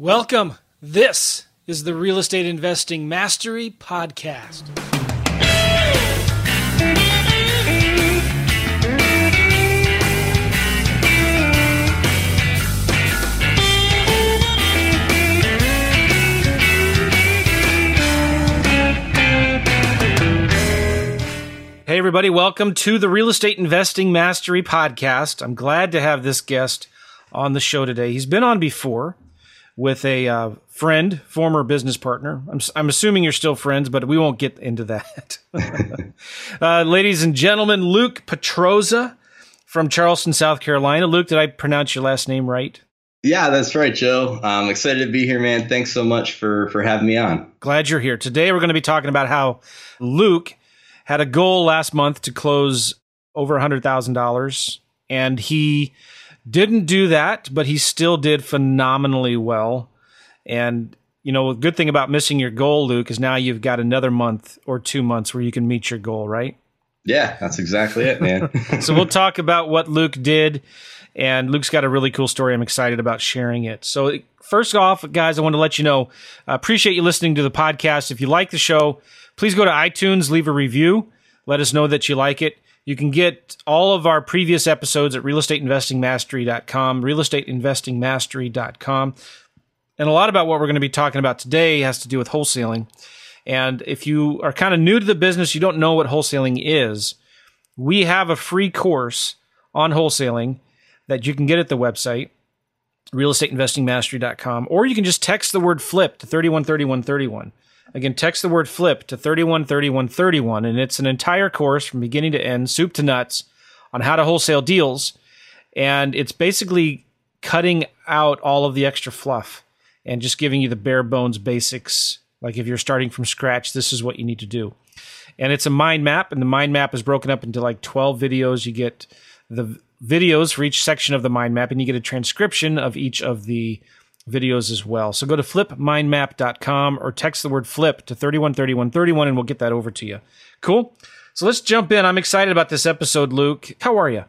Welcome. This is the Real Estate Investing Mastery Podcast. Hey, everybody, welcome to the Real Estate Investing Mastery Podcast. I'm glad to have this guest on the show today. He's been on before with a uh, friend, former business partner. I'm, I'm assuming you're still friends, but we won't get into that. uh, ladies and gentlemen, Luke Petroza from Charleston, South Carolina. Luke, did I pronounce your last name right? Yeah, that's right, Joe. I'm excited to be here, man. Thanks so much for for having me on. Glad you're here. Today we're going to be talking about how Luke had a goal last month to close over $100,000 and he didn't do that, but he still did phenomenally well. And you know, good thing about missing your goal, Luke, is now you've got another month or two months where you can meet your goal, right? Yeah, that's exactly it, man. so we'll talk about what Luke did. And Luke's got a really cool story. I'm excited about sharing it. So, first off, guys, I want to let you know, I appreciate you listening to the podcast. If you like the show, please go to iTunes, leave a review, let us know that you like it. You can get all of our previous episodes at realestateinvestingmastery.com, realestateinvestingmastery.com. And a lot about what we're going to be talking about today has to do with wholesaling. And if you are kind of new to the business, you don't know what wholesaling is, we have a free course on wholesaling that you can get at the website, realestateinvestingmastery.com, or you can just text the word flip to 313131. Again, text the word flip to 313131, and it's an entire course from beginning to end, soup to nuts, on how to wholesale deals. And it's basically cutting out all of the extra fluff and just giving you the bare bones basics. Like if you're starting from scratch, this is what you need to do. And it's a mind map, and the mind map is broken up into like 12 videos. You get the videos for each section of the mind map, and you get a transcription of each of the videos as well. So go to flipmindmap.com or text the word flip to 313131 and we'll get that over to you. Cool. So let's jump in. I'm excited about this episode, Luke. How are you?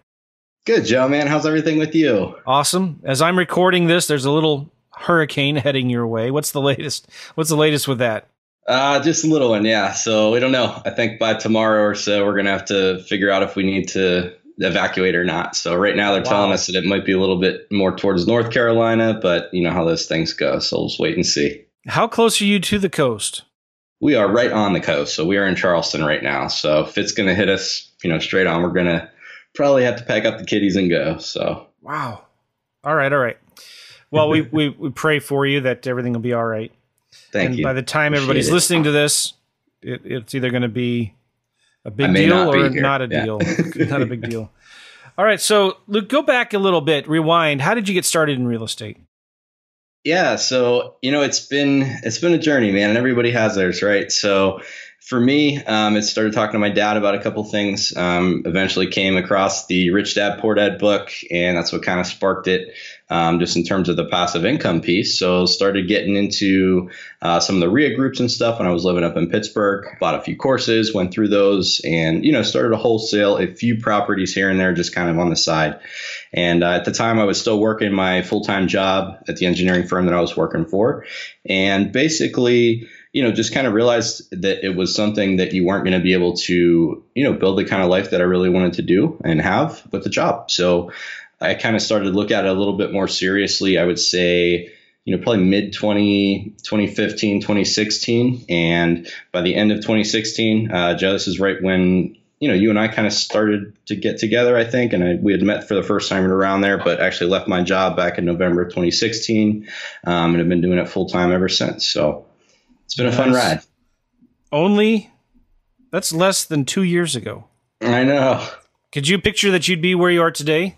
Good, Joe, man. How's everything with you? Awesome. As I'm recording this, there's a little hurricane heading your way. What's the latest? What's the latest with that? Uh, just a little one, yeah. So we don't know. I think by tomorrow or so, we're gonna have to figure out if we need to evacuate or not. So right now they're wow. telling us that it might be a little bit more towards North Carolina, but you know how those things go. So we'll just wait and see. How close are you to the coast? We are right on the coast. So we are in Charleston right now. So if it's going to hit us, you know, straight on, we're going to probably have to pack up the kiddies and go. So wow. All right. All right. Well, we, we, we pray for you that everything will be all right. Thank and you. By the time Appreciate everybody's it. listening to this, it, it's either going to be a big deal or not a yeah. deal. not a big deal. All right, so Luke, go back a little bit, rewind. How did you get started in real estate? Yeah, so you know it's been it's been a journey, man, and everybody has theirs, right? So for me, um, it started talking to my dad about a couple things. Um, eventually came across the Rich Dad Poor Dad book, and that's what kind of sparked it, um, just in terms of the passive income piece. So started getting into uh, some of the REIA groups and stuff when I was living up in Pittsburgh. Bought a few courses, went through those, and you know started to wholesale a few properties here and there, just kind of on the side. And uh, at the time, I was still working my full time job at the engineering firm that I was working for, and basically you know, just kind of realized that it was something that you weren't going to be able to, you know, build the kind of life that I really wanted to do and have with the job. So I kind of started to look at it a little bit more seriously. I would say, you know, probably mid 20, 2015, 2016. And by the end of 2016, uh, Joe, this is right when, you know, you and I kind of started to get together, I think, and I, we had met for the first time around there, but actually left my job back in November of 2016 um, and have been doing it full time ever since. So, it's been a fun ride. Only that's less than two years ago. I know. Could you picture that you'd be where you are today?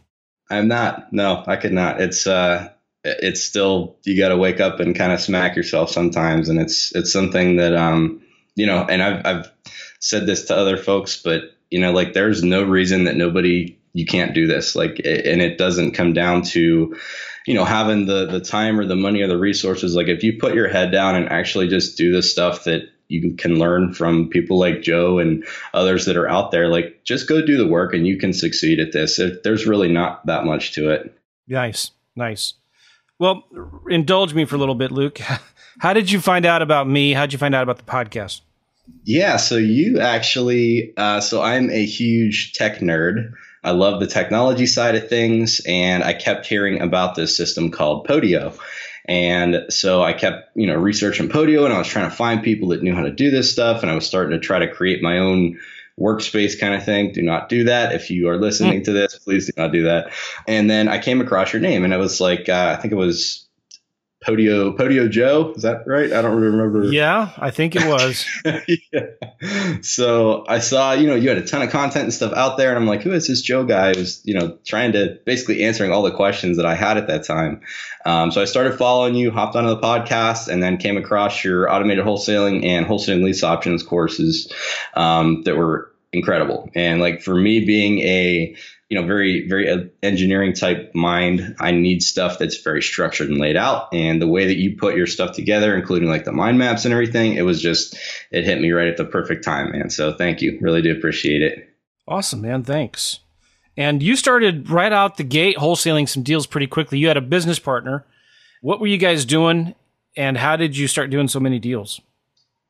I'm not. No, I could not. It's uh it's still you got to wake up and kind of smack yourself sometimes and it's it's something that um you know and I've I've said this to other folks but you know like there's no reason that nobody you can't do this like and it doesn't come down to you know having the the time or the money or the resources like if you put your head down and actually just do the stuff that you can learn from people like Joe and others that are out there like just go do the work and you can succeed at this there's really not that much to it nice nice Well, indulge me for a little bit, Luke. How did you find out about me? How did you find out about the podcast? Yeah, so you actually, uh, so I'm a huge tech nerd. I love the technology side of things, and I kept hearing about this system called Podio. And so I kept, you know, researching Podio, and I was trying to find people that knew how to do this stuff, and I was starting to try to create my own workspace kind of thing. Do not do that. If you are listening mm. to this, please do not do that. And then I came across your name, and it was like, uh, I think it was Podio Podio Joe. Is that right? I don't remember. Yeah, I think it was. yeah. So I saw, you know, you had a ton of content and stuff out there, and I'm like, who is this Joe guy? Who's you know trying to basically answering all the questions that I had at that time. Um, so I started following you, hopped onto the podcast, and then came across your automated wholesaling and wholesaling lease options courses um, that were incredible. And like for me being a you know very very engineering type mind. I need stuff that's very structured and laid out. And the way that you put your stuff together including like the mind maps and everything it was just it hit me right at the perfect time man. So thank you. Really do appreciate it. Awesome man. Thanks. And you started right out the gate wholesaling some deals pretty quickly. You had a business partner. What were you guys doing and how did you start doing so many deals?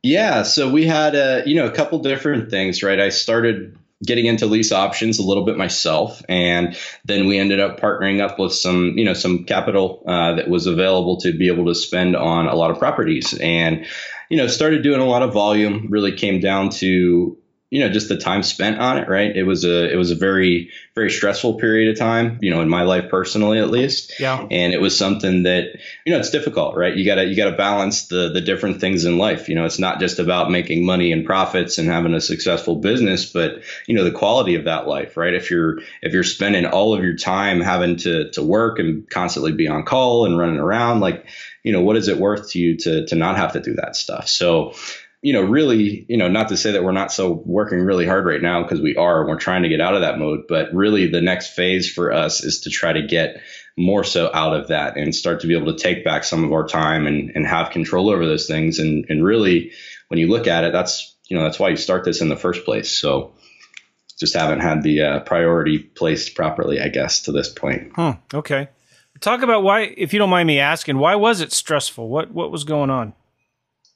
Yeah, so we had a you know a couple different things, right? I started getting into lease options a little bit myself. And then we ended up partnering up with some you know some capital uh, that was available to be able to spend on a lot of properties. And you know started doing a lot of volume really came down to you know just the time spent on it right? It was a it was a very very stressful period of time you know in my life personally at least. Yeah. And it was something that you know it's difficult right? You gotta you gotta balance the the different things in life. You know it's not just about making money and profits and having a successful business but you know the quality of that life right? If you're if you're spending all of your time having to to work and constantly be on call and running around like you know what is it worth to you to to not have to do that stuff? So you know, really, you know, not to say that we're not so working really hard right now because we are, we're trying to get out of that mode. But really, the next phase for us is to try to get more so out of that and start to be able to take back some of our time and, and have control over those things. And, and really, when you look at it, that's, you know, that's why you start this in the first place. So just haven't had the uh, priority placed properly, I guess, to this point. Huh. Okay. Talk about why, if you don't mind me asking, why was it stressful? What, what was going on?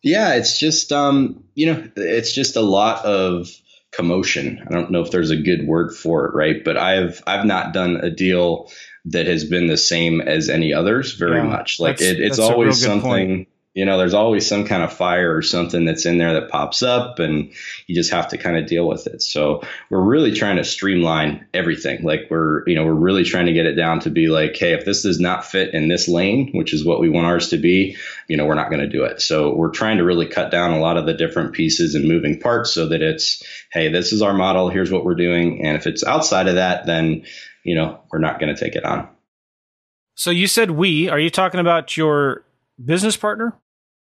Yeah, it's just um, you know, it's just a lot of commotion. I don't know if there's a good word for it, right? But I've I've not done a deal that has been the same as any others very yeah, much. Like it, it's always something. Point you know, there's always some kind of fire or something that's in there that pops up and you just have to kind of deal with it. So we're really trying to streamline everything. Like we're, you know, we're really trying to get it down to be like, hey, if this does not fit in this lane, which is what we want ours to be, you know, we're not going to do it. So we're trying to really cut down a lot of the different pieces and moving parts so that it's, hey, this is our model. Here's what we're doing. And if it's outside of that, then, you know, we're not going to take it on. So you said we. Are you talking about your business partner?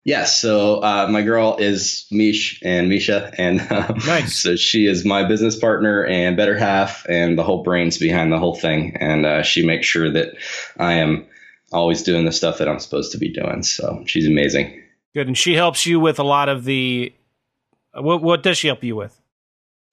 Yes. So uh, my girl is Mish and Misha, and um, nice. so she is my business partner and better half, and the whole brains behind the whole thing. And uh, she makes sure that I am always doing the stuff that I'm supposed to be doing. So she's amazing. Good, and she helps you with a lot of the. What what does she help you with?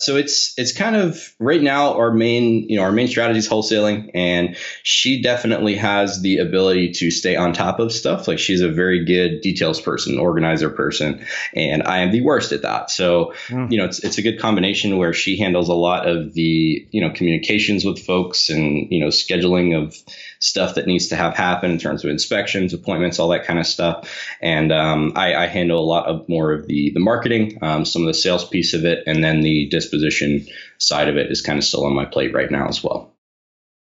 So it's it's kind of right now our main you know our main strategy is wholesaling, and she definitely has the ability to stay on top of stuff. Like she's a very good details person, organizer person, and I am the worst at that. So mm. you know it's it's a good combination where she handles a lot of the you know communications with folks and you know scheduling of stuff that needs to have happen in terms of inspections, appointments, all that kind of stuff. And um, I, I, handle a lot of more of the the marketing, um, some of the sales piece of it, and then the disposition side of it is kind of still on my plate right now as well.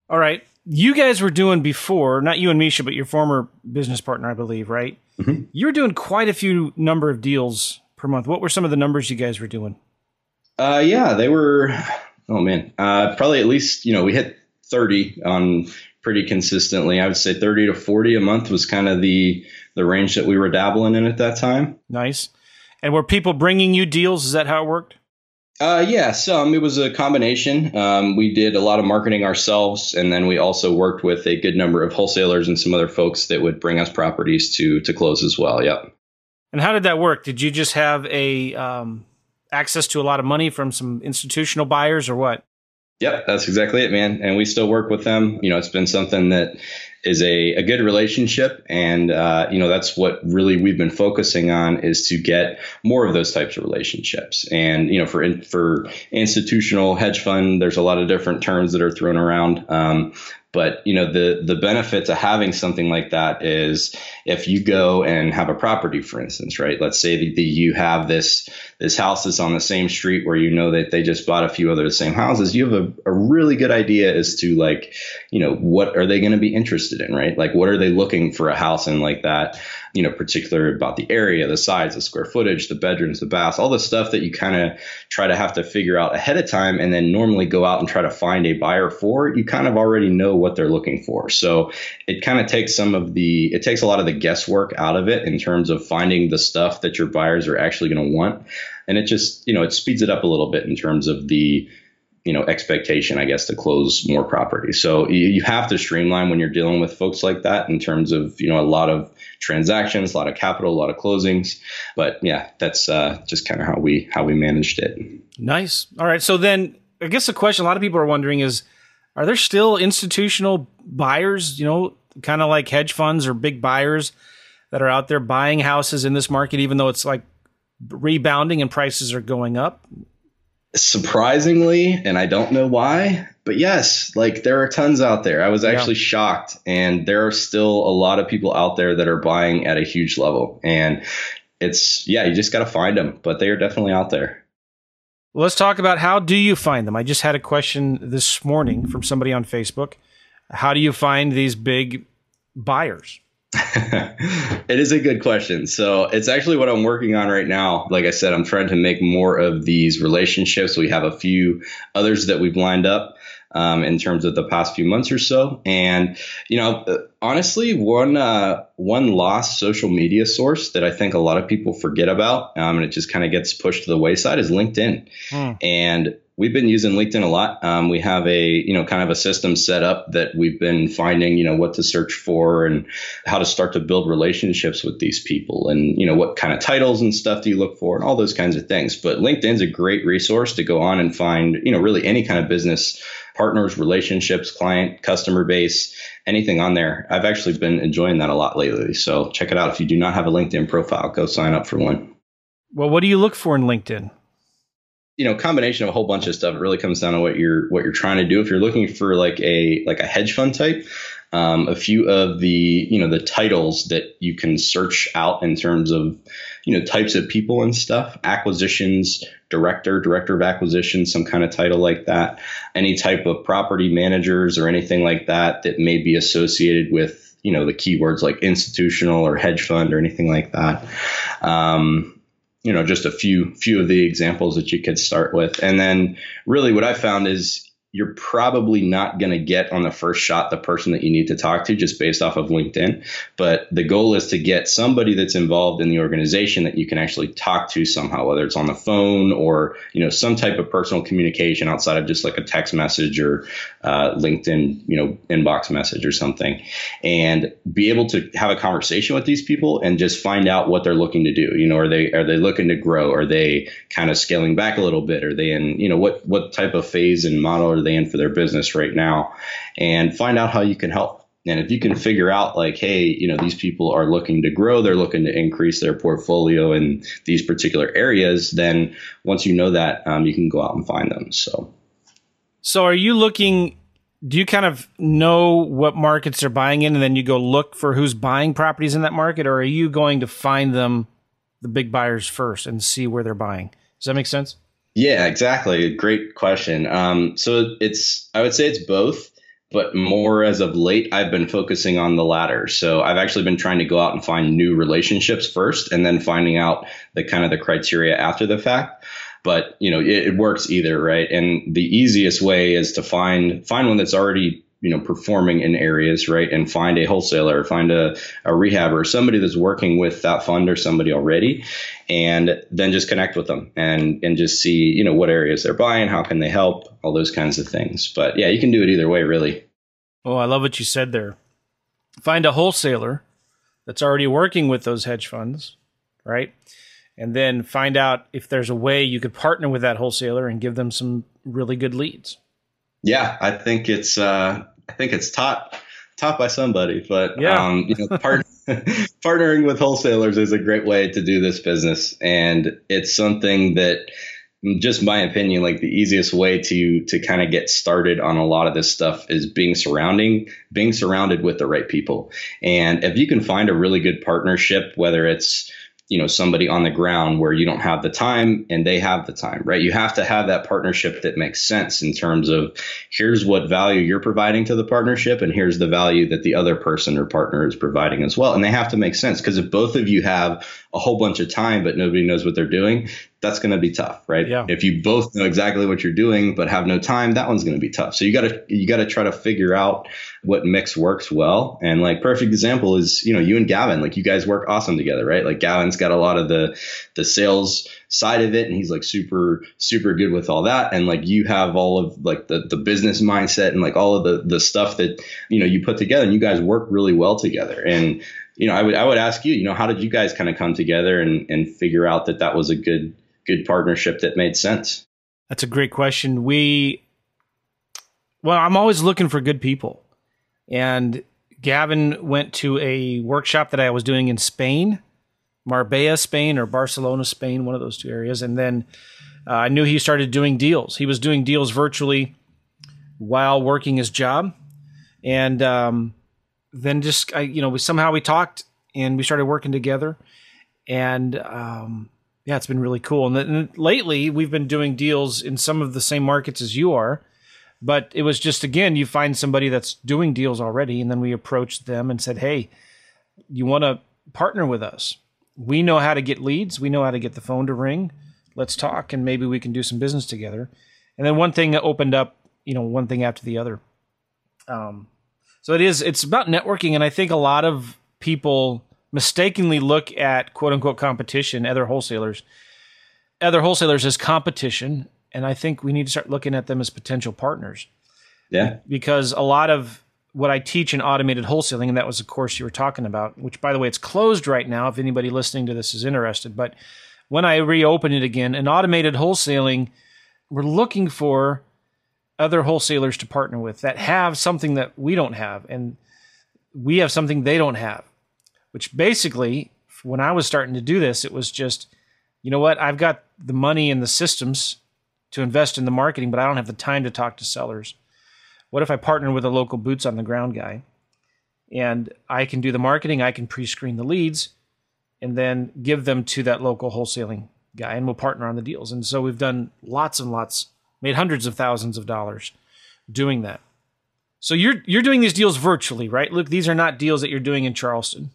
All right. You guys were doing before, not you and Misha, but your former business partner, I believe, right? Mm-hmm. You were doing quite a few number of deals per month. What were some of the numbers you guys were doing? Uh, yeah, they were. Oh man, uh, probably at least you know we hit 30 on pretty consistently. I would say 30 to 40 a month was kind of the the range that we were dabbling in at that time. Nice. And were people bringing you deals? Is that how it worked? Uh, yeah, some. It was a combination. Um, we did a lot of marketing ourselves, and then we also worked with a good number of wholesalers and some other folks that would bring us properties to to close as well. Yep. And how did that work? Did you just have a um, access to a lot of money from some institutional buyers, or what? Yep, that's exactly it, man. And we still work with them. You know, it's been something that is a, a good relationship. And, uh, you know, that's what really we've been focusing on is to get more of those types of relationships. And, you know, for, in, for institutional hedge fund, there's a lot of different terms that are thrown around. Um, but you know the the benefit to having something like that is if you go and have a property, for instance, right? Let's say that you have this this house is on the same street where you know that they just bought a few other same houses. You have a, a really good idea as to like, you know, what are they going to be interested in, right? Like, what are they looking for a house in like that? You know, particular about the area, the size, the square footage, the bedrooms, the baths, all the stuff that you kind of try to have to figure out ahead of time and then normally go out and try to find a buyer for, you kind of already know what they're looking for. So it kind of takes some of the, it takes a lot of the guesswork out of it in terms of finding the stuff that your buyers are actually going to want. And it just, you know, it speeds it up a little bit in terms of the, you know expectation i guess to close more properties so you, you have to streamline when you're dealing with folks like that in terms of you know a lot of transactions, a lot of capital, a lot of closings. But yeah, that's uh, just kind of how we how we managed it. Nice. All right. So then, I guess the question a lot of people are wondering is, are there still institutional buyers? You know, kind of like hedge funds or big buyers that are out there buying houses in this market, even though it's like rebounding and prices are going up. Surprisingly, and I don't know why, but yes, like there are tons out there. I was actually yeah. shocked, and there are still a lot of people out there that are buying at a huge level. And it's, yeah, you just got to find them, but they are definitely out there. Well, let's talk about how do you find them? I just had a question this morning from somebody on Facebook. How do you find these big buyers? it is a good question. So it's actually what I'm working on right now. Like I said, I'm trying to make more of these relationships. We have a few others that we've lined up um, in terms of the past few months or so. And you know, honestly, one uh, one lost social media source that I think a lot of people forget about, um, and it just kind of gets pushed to the wayside, is LinkedIn. Hmm. And we've been using LinkedIn a lot. Um, we have a you know kind of a system set up that we've been finding you know what to search for and how to start to build relationships with these people and you know what kind of titles and stuff do you look for and all those kinds of things. But LinkedIn's a great resource to go on and find you know really any kind of business partners, relationships, client, customer base, anything on there. I've actually been enjoying that a lot lately. So check it out. If you do not have a LinkedIn profile, go sign up for one. Well, what do you look for in LinkedIn? you know combination of a whole bunch of stuff it really comes down to what you're what you're trying to do if you're looking for like a like a hedge fund type um, a few of the you know the titles that you can search out in terms of you know types of people and stuff acquisitions director director of acquisitions some kind of title like that. Any type of property managers or anything like that that may be associated with you know the keywords like institutional or hedge fund or anything like that. Um, you know just a few few of the examples that you could start with. And then really what i found is you're probably not going to get on the first shot the person that you need to talk to just based off of LinkedIn. But the goal is to get somebody that's involved in the organization that you can actually talk to somehow, whether it's on the phone or you know some type of personal communication outside of just like a text message or uh, LinkedIn you know inbox message or something, and be able to have a conversation with these people and just find out what they're looking to do. You know, are they are they looking to grow? Are they kind of scaling back a little bit? Are they in you know what what type of phase and model they in for their business right now and find out how you can help. And if you can figure out like, hey, you know, these people are looking to grow, they're looking to increase their portfolio in these particular areas, then once you know that, um, you can go out and find them. So, so are you looking? Do you kind of know what markets they're buying in, and then you go look for who's buying properties in that market, or are you going to find them, the big buyers first, and see where they're buying? Does that make sense? Yeah, exactly. Great question. Um, so it's, I would say it's both, but more as of late, I've been focusing on the latter. So I've actually been trying to go out and find new relationships first and then finding out the kind of the criteria after the fact. But, you know, it, it works either, right? And the easiest way is to find, find one that's already you know performing in areas right and find a wholesaler find a, a rehab or somebody that's working with that fund or somebody already and then just connect with them and and just see you know what areas they're buying how can they help all those kinds of things. But yeah you can do it either way really. Oh i love what you said there. Find a wholesaler that's already working with those hedge funds right? And then find out if there's a way you could partner with that wholesaler and give them some really good leads. Yeah i think it's uh I think it's taught taught by somebody, but yeah. um, you know, part, partnering with wholesalers is a great way to do this business, and it's something that just my opinion, like the easiest way to to kind of get started on a lot of this stuff is being surrounding being surrounded with the right people. And if you can find a really good partnership, whether it's you know somebody on the ground where you don't have the time and they have the time right? You have to have that partnership that makes sense in terms of here's what value you're providing to the partnership and here's the value that the other person or partner is providing as well. And they have to make sense because if both of you have a whole bunch of time but nobody knows what they're doing that's going to be tough, right? Yeah. If you both know exactly what you're doing but have no time, that one's going to be tough. So you got to you got to try to figure out what mix works well. And like perfect example is, you know, you and Gavin, like you guys work awesome together, right? Like Gavin's got a lot of the the sales side of it and he's like super super good with all that and like you have all of like the the business mindset and like all of the the stuff that, you know, you put together and you guys work really well together. And you know, I would I would ask you, you know, how did you guys kind of come together and and figure out that that was a good good partnership that made sense? That's a great question. We, well, I'm always looking for good people. And Gavin went to a workshop that I was doing in Spain, Marbella, Spain, or Barcelona, Spain, one of those two areas. And then uh, I knew he started doing deals. He was doing deals virtually while working his job. And um, then just, I, you know, we, somehow we talked and we started working together. And um, yeah, it's been really cool. And then lately, we've been doing deals in some of the same markets as you are. But it was just, again, you find somebody that's doing deals already. And then we approached them and said, hey, you want to partner with us? We know how to get leads, we know how to get the phone to ring. Let's talk, and maybe we can do some business together. And then one thing opened up, you know, one thing after the other. Um, so it is, it's about networking. And I think a lot of people, mistakenly look at quote unquote competition, other wholesalers, other wholesalers as competition. And I think we need to start looking at them as potential partners. Yeah. Because a lot of what I teach in automated wholesaling, and that was the course you were talking about, which by the way, it's closed right now if anybody listening to this is interested. But when I reopen it again, in automated wholesaling, we're looking for other wholesalers to partner with that have something that we don't have and we have something they don't have which basically, when I was starting to do this, it was just, you know what, I've got the money and the systems to invest in the marketing, but I don't have the time to talk to sellers. What if I partner with a local boots on the ground guy and I can do the marketing, I can pre screen the leads, and then give them to that local wholesaling guy, and we'll partner on the deals. And so we've done lots and lots, made hundreds of thousands of dollars doing that. So you're you're doing these deals virtually, right? Look, these are not deals that you're doing in Charleston.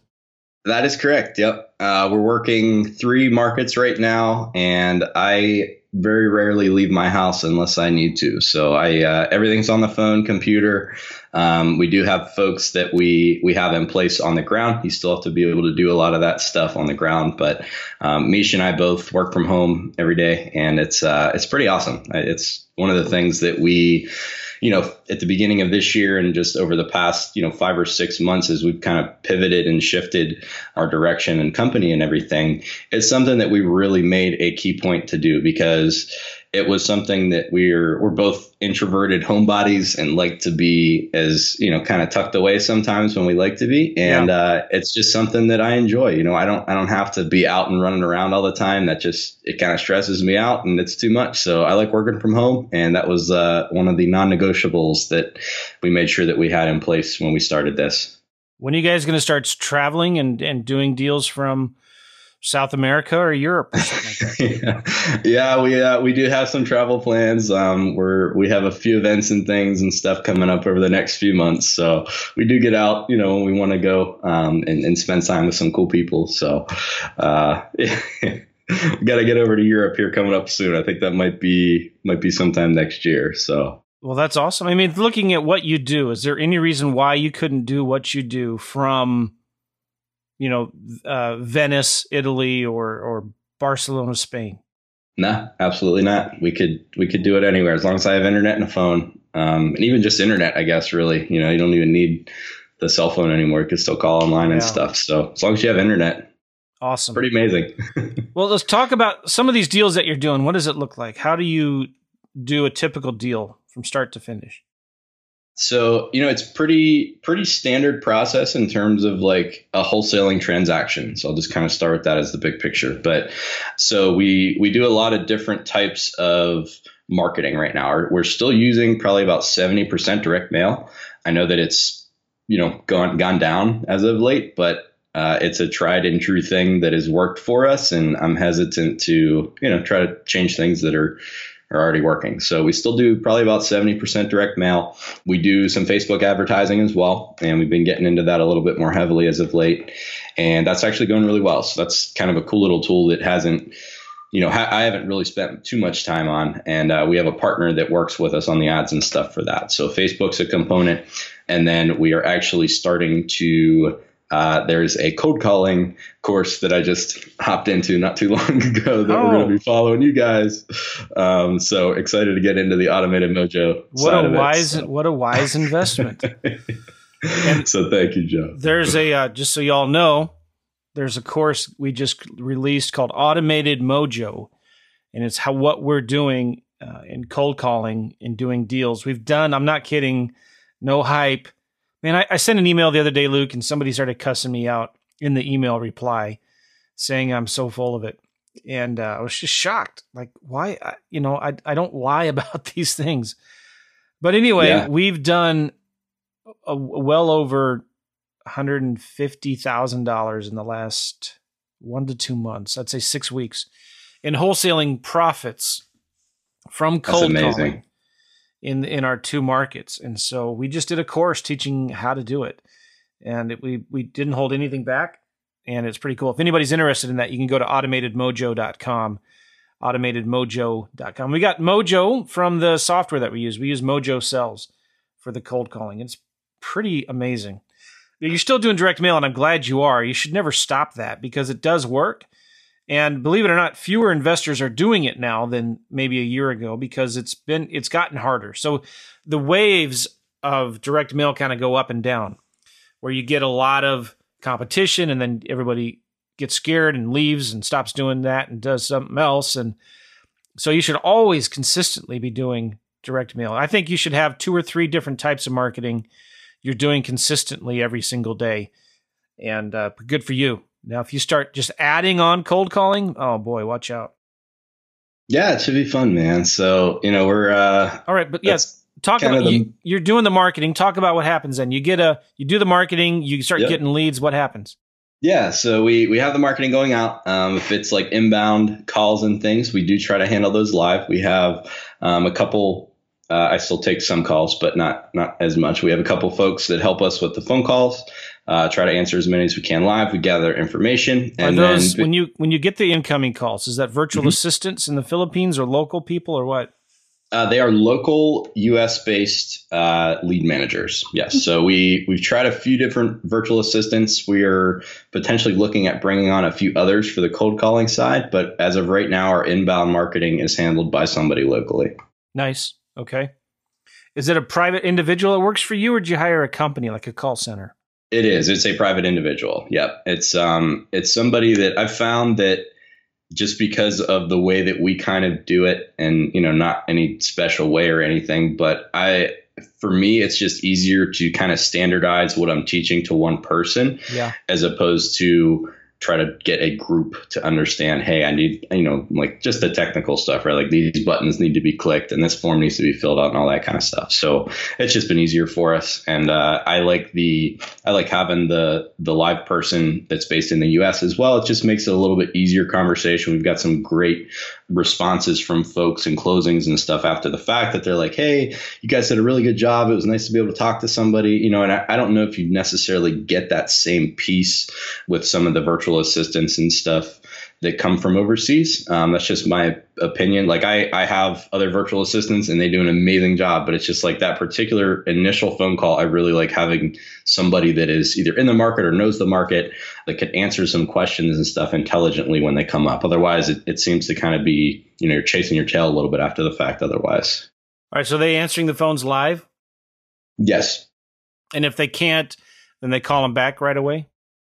That is correct. Yep. Uh, we're working three markets right now, and I very rarely leave my house unless I need to. So I uh, everything's on the phone, computer. Um, we do have folks that we we have in place on the ground. You still have to be able to do a lot of that stuff on the ground, but um, Misha and I both work from home every day, and it's uh, it's pretty awesome. It's one of the things that we you know, at the beginning of this year and just over the past, you know, five or six months as we've kind of pivoted and shifted our direction and company and everything, it's something that we really made a key point to do because it was something that we're we're both introverted homebodies and like to be as you know kind of tucked away sometimes when we like to be. And yeah. uh, it's just something that I enjoy you know I don't I don't have to be out and running around all the time. That just it kind of stresses me out and it's too much. So I like working from home and that was uh, one of the non-negotiables that we made sure that we had in place when we started this. When are you guys going to start traveling and and doing deals from South America or Europe or like yeah. yeah, we uh, we do have some travel plans. Um, we're we have a few events and things and stuff coming up over the next few months. So we do get out, you know, when we want to go um, and, and spend time with some cool people. So uh, got to get over to Europe here coming up soon. I think that might be might be sometime next year. So. Well, that's awesome. I mean, looking at what you do, is there any reason why you couldn't do what you do from you know, uh, Venice, Italy, or or Barcelona, Spain? No, absolutely not. We could we could do it anywhere as long as I have internet and a phone, um, and even just internet. I guess really, you know, you don't even need the cell phone anymore. You can still call online yeah. and stuff. So as long as you have internet, awesome, pretty amazing. well, let's talk about some of these deals that you're doing. What does it look like? How do you do a typical deal from start to finish? So, you know, it's pretty pretty standard process in terms of like a wholesaling transaction. So I'll just kind of start with that as the big picture. But so we we do a lot of different types of marketing right now. We're still using probably about 70% direct mail. I know that it's, you know, gone gone down as of late, but uh, it's a tried and true thing that has worked for us, and I'm hesitant to, you know, try to change things that are are already working. So we still do probably about 70% direct mail. We do some Facebook advertising as well, and we've been getting into that a little bit more heavily as of late. And that's actually going really well. So that's kind of a cool little tool that hasn't, you know, I haven't really spent too much time on. And uh, we have a partner that works with us on the ads and stuff for that. So Facebook's a component. And then we are actually starting to uh, there's a cold calling course that I just hopped into not too long ago that oh. we're going to be following you guys. Um, so excited to get into the automated mojo. What a wise, it, so. what a wise investment. so thank you, Joe. There's a uh, just so y'all know, there's a course we just released called Automated Mojo, and it's how what we're doing uh, in cold calling and doing deals. We've done. I'm not kidding. No hype Man, I, I sent an email the other day, Luke, and somebody started cussing me out in the email reply, saying I'm so full of it, and uh, I was just shocked. Like, why? I, you know, I I don't lie about these things. But anyway, yeah. we've done a, a well over hundred and fifty thousand dollars in the last one to two months. I'd say six weeks in wholesaling profits from cold calling in in our two markets. And so we just did a course teaching how to do it, and it, we we didn't hold anything back, and it's pretty cool. If anybody's interested in that, you can go to automatedmojo.com. Automatedmojo.com. We got Mojo from the software that we use. We use Mojo Sells for the cold calling. It's pretty amazing. You're still doing direct mail, and I'm glad you are. You should never stop that because it does work. And believe it or not, fewer investors are doing it now than maybe a year ago because it's been it's gotten harder. So the waves of direct mail kind of go up and down, where you get a lot of competition and then everybody gets scared and leaves and stops doing that and does something else. And so you should always consistently be doing direct mail. I think you should have two or three different types of marketing you're doing consistently every single day. And uh, good for you. Now, if you start just adding on cold calling, oh boy, watch out. Yeah, it should be fun, man. So you know we're uh, all right, but yes, talk about the, you, you're doing the marketing. Talk about what happens then. You get a you do the marketing, you start yep. getting leads. What happens? Yeah, so we we have the marketing going out. Um, if it's like inbound calls and things, we do try to handle those live. We have um, a couple. Uh, I still take some calls, but not not as much. We have a couple folks that help us with the phone calls uh, try to answer as many as we can live. We gather information. And Are those then, when you when you get the incoming calls? Is that virtual mm-hmm. assistants in the Philippines or local people or what? Uh, they are local U.S. based uh, lead managers. Yes, so we we've tried a few different virtual assistants. We are potentially looking at bringing on a few others for the cold calling side, but as of right now, our inbound marketing is handled by somebody locally. Nice. Okay. Is it a private individual that works for you, or do you hire a company like a call center? It is. It's a private individual. Yep. It's um it's somebody that I've found that just because of the way that we kind of do it and you know not any special way or anything, but I for me it's just easier to kind of standardize what I'm teaching to one person yeah. as opposed to try to get a group to understand hey i need you know like just the technical stuff right? Like these buttons need to be clicked and this form needs to be filled out and all that kind of stuff. So it's just been easier for us. And uh, i like the i like having the the live person that's based in the us as well. It just makes it a little bit easier conversation. We've got some great responses from folks and closings and stuff after the fact that they're like, hey, you guys did a really good job. It was nice to be able to talk to somebody, you know, and I, I don't know if you necessarily get that same piece with some of the virtual assistants and stuff that come from overseas. Um, that's just my opinion. Like I, I have other virtual assistants and they do an amazing job, but it's just like that particular initial phone call. I really like having somebody that is either in the market or knows the market that could answer some questions and stuff intelligently when they come up. Otherwise, it, it seems to kind of be, you know, you're chasing your tail a little bit after the fact otherwise. All right. So they answering the phones live? Yes. And if they can't, then they call them back right away?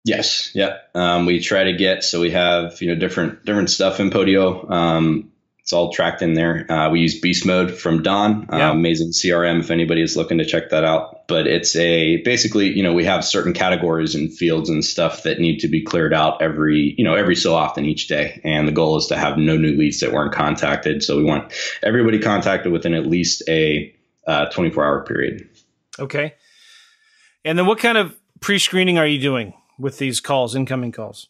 Yes, yeah. Um, we try to get so we have you know different different stuff in Podio. Um, It's all tracked in there. Uh, we use Beast Mode from Don, uh, yeah. amazing CRM if anybody is looking to check that out. But it's a basically, you know, we have certain categories and fields and stuff that need to be cleared out every, you know, every so often each day. And the goal is to have no new leads that weren't contacted. So we want everybody contacted within at least a uh, 24 hour period. Okay. And then what kind of pre screening are you doing with these calls, incoming calls?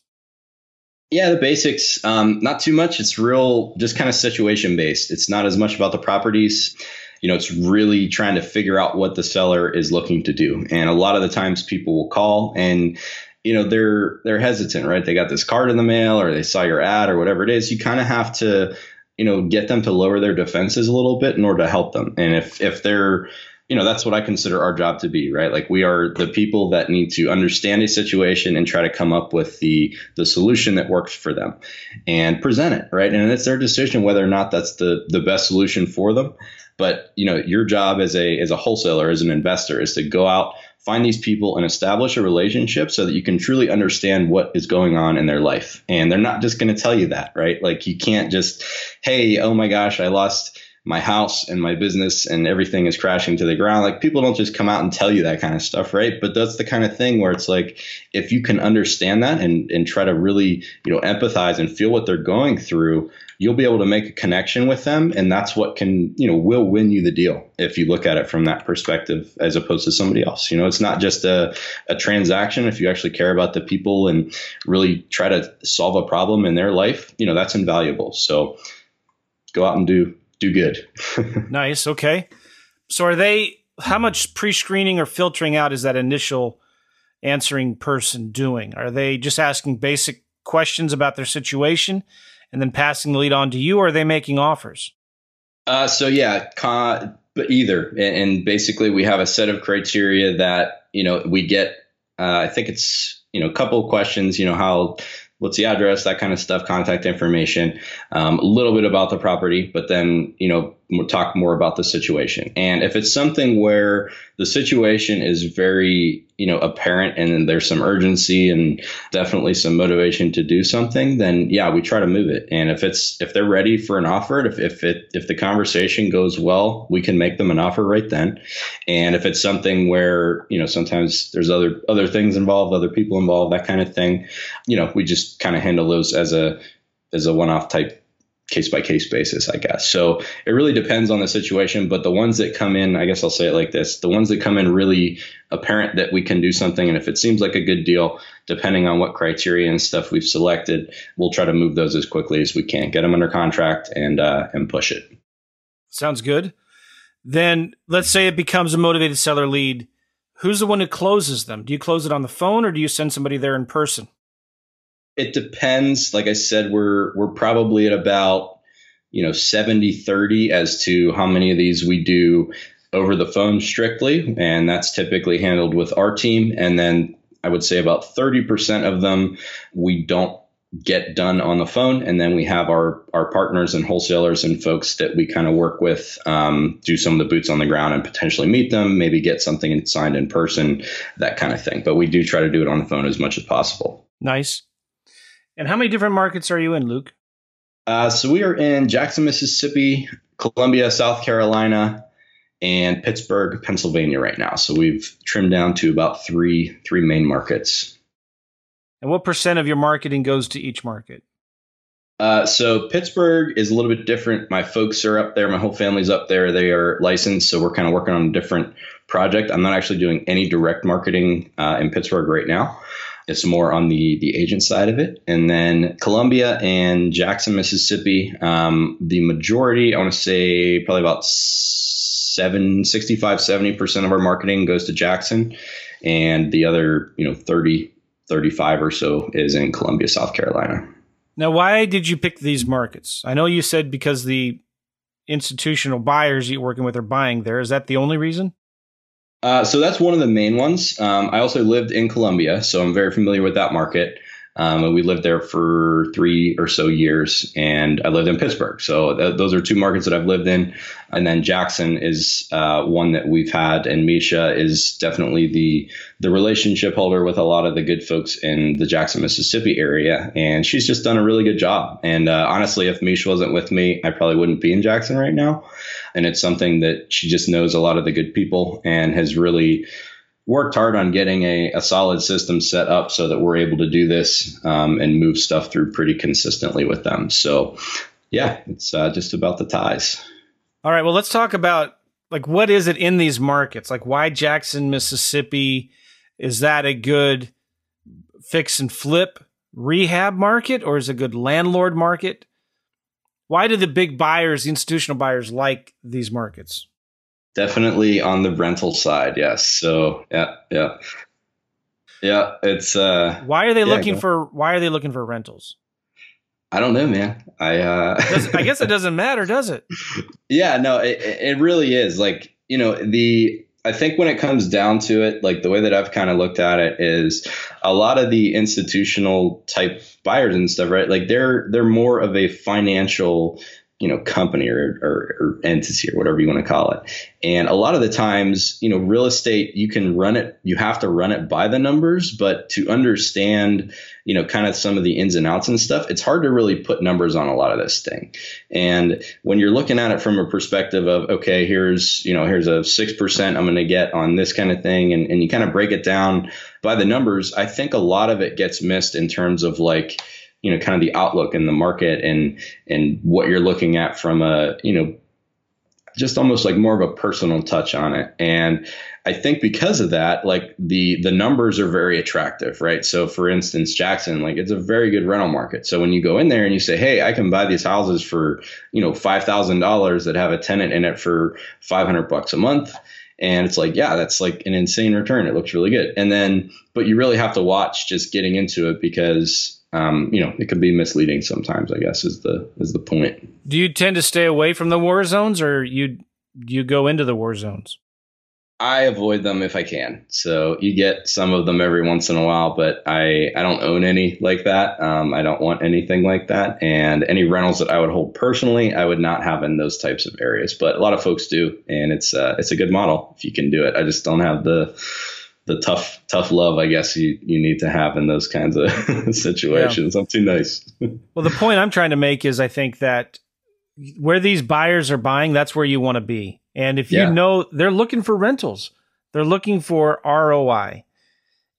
Yeah, the basics. Um, not too much. It's real, just kind of situation based. It's not as much about the properties. You know, it's really trying to figure out what the seller is looking to do. And a lot of the times, people will call and you know they're they're hesitant, right? They got this card in the mail, or they saw your ad, or whatever it is. You kind of have to, you know, get them to lower their defenses a little bit in order to help them. And if if they're you know that's what i consider our job to be right? Like we are the people that need to understand a situation and try to come up with the the solution that works for them and present it right? And it's their decision whether or not that's the the best solution for them. But you know your job as a as a wholesaler as an investor is to go out find these people and establish a relationship so that you can truly understand what is going on in their life. And they're not just going to tell you that right? Like you can't just hey oh my gosh i lost my house and my business and everything is crashing to the ground. Like people don't just come out and tell you that kind of stuff, right? But that's the kind of thing where it's like if you can understand that and and try to really, you know, empathize and feel what they're going through, you'll be able to make a connection with them and that's what can, you know, will win you the deal if you look at it from that perspective as opposed to somebody else. You know, it's not just a a transaction if you actually care about the people and really try to solve a problem in their life, you know, that's invaluable. So go out and do do good. nice. Okay. So are they? How much pre-screening or filtering out is that initial answering person doing? Are they just asking basic questions about their situation and then passing the lead on to you, or are they making offers? Uh, so yeah, con- but either, and, and, basically we have a set of criteria that you know we get. Uh, I think it's you know a couple of questions. You know how what's the address, that kind of stuff, contact information, um, a little bit about the property, but then, you know, talk more about the situation. And if it's something where the situation is very, you know, apparent and there's some urgency and definitely some motivation to do something, then yeah, we try to move it. And if it's if they're ready for an offer, if if it if the conversation goes well, we can make them an offer right then. And if it's something where, you know, sometimes there's other other things involved, other people involved, that kind of thing, you know, we just kind of handle those as a as a one-off type case by case basis, I guess. So it really depends on the situation. But the ones that come in, I guess I'll say it like this the ones that come in really apparent that we can do something. And if it seems like a good deal, depending on what criteria and stuff we've selected, we'll try to move those as quickly as we can, get them under contract and, uh, and push it. Sounds good. Then let's say it becomes a motivated seller lead. Who's the one who closes them? Do you close it on the phone or do you send somebody there in person? It depends. Like I said, we're we're probably at about you know 70 30 as to how many of these we do over the phone strictly and that's typically handled with our team. And then i would say about 30% of them we don't get done on the phone. And then we have our our partners and wholesalers and folks that we kind of work with um, do some of the boots on the ground and potentially meet them maybe get something signed in person that kind of thing. But we do try to do it on the phone as much as possible. Nice and how many different markets are you in, Luke? Uh, so we are in Jackson, Mississippi, Columbia, South Carolina, and Pittsburgh, Pennsylvania right now. So we've trimmed down to about three three main markets. And what percent of your marketing goes to each market? Uh, so Pittsburgh is a little bit different. My folks are up there. My whole family's up there. They are licensed, so we're kind of working on a different project. I'm not actually doing any direct marketing uh, in Pittsburgh right now. It's more on the the agent side of it, and then Columbia and Jackson, Mississippi. Um, the majority, I want to say, probably about seven, 65, 70 percent of our marketing goes to Jackson, and the other, you know, 30, 35 or so is in Columbia, South Carolina. Now, why did you pick these markets? I know you said because the institutional buyers you're working with are buying there. Is that the only reason? Uh, so that's one of the main ones. Um, I also lived in Columbia, so I'm very familiar with that market. Um, and we lived there for three or so years, and I lived in Pittsburgh. So th- those are two markets that I've lived in. And then Jackson is uh, one that we've had, and Misha is definitely the the relationship holder with a lot of the good folks in the Jackson, Mississippi area. And she's just done a really good job. And uh, honestly, if Misha wasn't with me, I probably wouldn't be in Jackson right now. And it's something that she just knows a lot of the good people and has really worked hard on getting a, a solid system set up so that we're able to do this um, and move stuff through pretty consistently with them. So, yeah, it's uh, just about the ties. All right. Well, let's talk about like what is it in these markets? Like why Jackson, Mississippi? Is that a good fix and flip rehab market or is it a good landlord market? Why do the big buyers, the institutional buyers, like these markets? Definitely on the rental side, yes. So yeah, yeah, yeah. It's uh. Why are they yeah, looking for? Why are they looking for rentals? I don't know, man. I uh, I guess it doesn't matter, does it? Yeah, no, it, it really is. Like you know the I think when it comes down to it, like the way that I've kind of looked at it is a lot of the institutional type buyers and stuff, right? Like they're they're more of a financial you know company or, or, or, entity or whatever you want to call it. And a lot of the times you know real estate you can run it you have to run it by the numbers but to understand you know kind of some of the ins and outs and stuff it's hard to really put numbers on a lot of this thing. And when you're looking at it from a perspective of okay here's you know here's a 6% i'm going to get on this kind of thing and, and you kind of break it down by the numbers i think a lot of it gets missed in terms of like you know kind of the outlook in the market and and what you're looking at from a you know just almost like more of a personal touch on it. And i think because of that like the the numbers are very attractive right? So for instance jackson like it's a very good rental market. So when you go in there and you say hey i can buy these houses for you know $5000 that have a tenant in it for 500 bucks a month and it's like yeah that's like an insane return. It looks really good. And then but you really have to watch just getting into it because um, you know, it can be misleading sometimes. I guess is the is the point. Do you tend to stay away from the war zones, or you you go into the war zones? I avoid them if I can. So you get some of them every once in a while, but I I don't own any like that. Um, I don't want anything like that, and any rentals that I would hold personally, I would not have in those types of areas. But a lot of folks do, and it's uh, it's a good model if you can do it. I just don't have the the tough tough love I guess you you need to have in those kinds of situations. Yeah. I'm too nice. well, the point I'm trying to make is I think that where these buyers are buying, that's where you want to be. And if yeah. you know they're looking for rentals, they're looking for ROI.